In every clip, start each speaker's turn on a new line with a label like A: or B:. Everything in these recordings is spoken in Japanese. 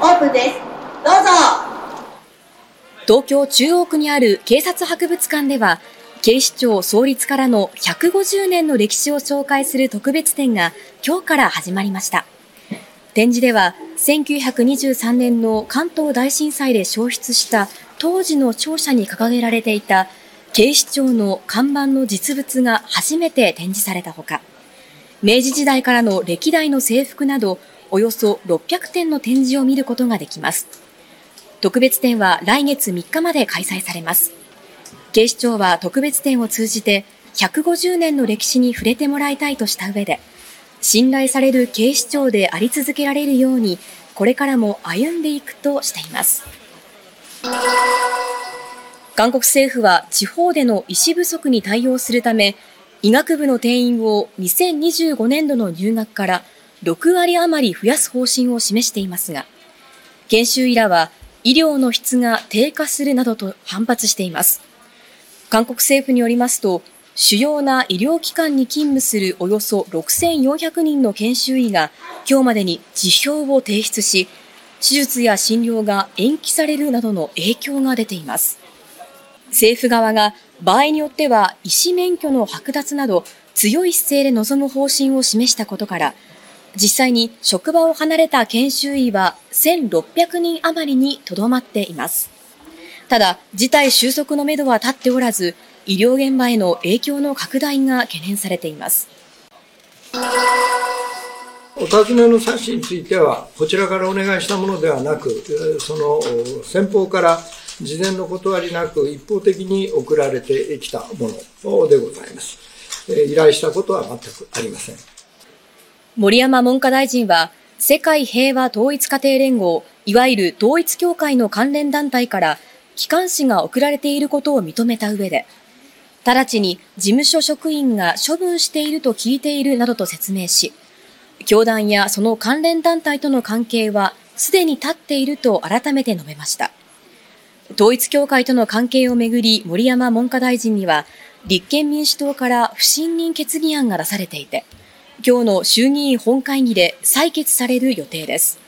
A: オープンです。どうぞ。
B: 東京中央区にある警察博物館では、警視庁創立からの150年の歴史を紹介する特別展が今日から始まりました。展示では、1923年の関東大震災で焼失した当時の庁舎に掲げられていた警視庁の看板の実物が初めて展示されたほか、明治時代からの歴代の制服など、およそ600点の展示を見ることができます。特別展は来月3日まで開催されます。警視庁は特別展を通じて150年の歴史に触れてもらいたいとした上で、信頼される警視庁であり続けられるように、これからも歩んでいくとしています。韓国政府は地方での医師不足に対応するため、医学部の定員を2025年度の入学から6割余り増やす方針を示していますが、研修医らは医療の質が低下するなどと反発しています。韓国政府によりますと、主要な医療機関に勤務するおよそ6400人の研修医が今日までに辞表を提出し、手術や診療が延期されるなどの影響が出ています。政府側が場合によっては医師免許の剥奪など強い姿勢で臨む方針を示したことから、実際に職場を離れた研修医は1600人余りにとどまっています。ただ、事態収束のめどは立っておらず、医療現場への影響の拡大が懸念されています。
C: お尋ねの冊子については、こちらからお願いしたものではなく、その先方から事前の断りなく一方的に送られてきたものでございます。依頼したことは全くありません。
B: 森山文科大臣は、世界平和統一家庭連合、いわゆる統一協会の関連団体から機関紙が送られていることを認めた上で、直ちに事務所職員が処分していると聞いているなどと説明し、教団やその関連団体との関係はすでに立っていると改めて述べました。統一教会との関係をめぐり森山文科大臣には立憲民主党から不信任決議案が出されていて、今日の衆議院本会議で採決される予定です。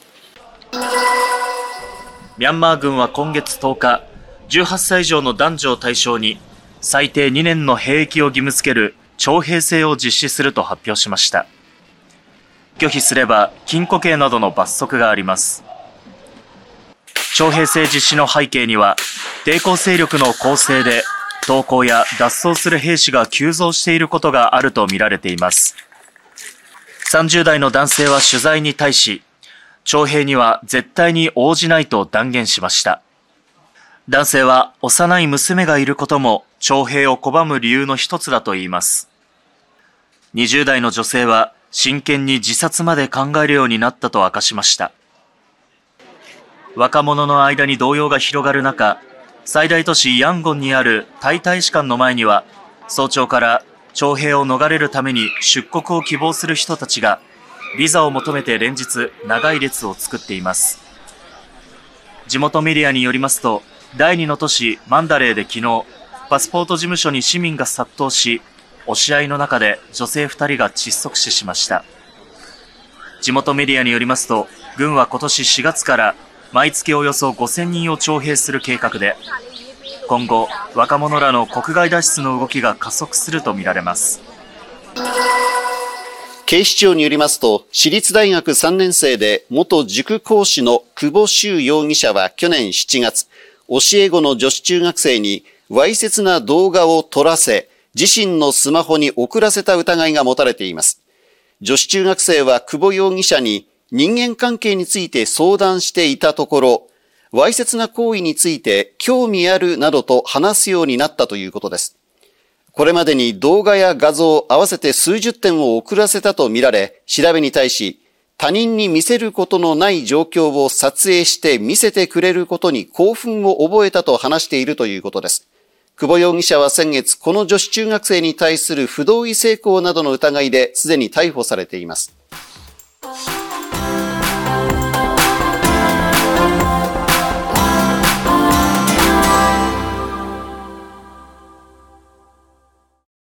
D: ミャンマー軍は今月10日、18歳以上の男女を対象に最低2年の兵役を義務付ける徴兵制を実施すると発表しました。拒否すれば禁錮刑などの罰則があります。徴兵制実施の背景には、抵抗勢力の構成で投降や脱走する兵士が急増していることがあるとみられています。30代の男性は取材に対し、徴兵には絶対に応じないと断言しました。男性は幼い娘がいることも徴兵を拒む理由の一つだと言います。20代の女性は真剣に自殺まで考えるようになったと明かしました。若者の間に動揺が広がる中、最大都市ヤンゴンにあるタイ大使館の前には、早朝から徴兵を逃れるために出国を希望する人たちが、ビザを求めて連日長い列を作っています。地元メディアによりますと、第二の都市マンダレーで昨日、パスポート事務所に市民が殺到し、押し合いの中で女性2人が窒息死しました。地元メディアによりますと、軍は今年4月から毎月およそ5000人を徴兵する計画で、今後、若者らの国外脱出の動きが加速するとみられます。
E: 警視庁によりますと、私立大学3年生で元塾講師の久保修容疑者は去年7月、教え子の女子中学生にわいせつな動画を撮らせ、自身のスマホに送らせた疑いが持たれています。女子中学生は久保容疑者に人間関係について相談していたところ、わいせつな行為について興味あるなどと話すようになったということです。これまでに動画や画像合わせて数十点を送らせたとみられ、調べに対し、他人に見せることのない状況を撮影して見せてくれることに興奮を覚えたと話しているということです。久保容疑者は先月、この女子中学生に対する不同意性交などの疑いですでに逮捕されています。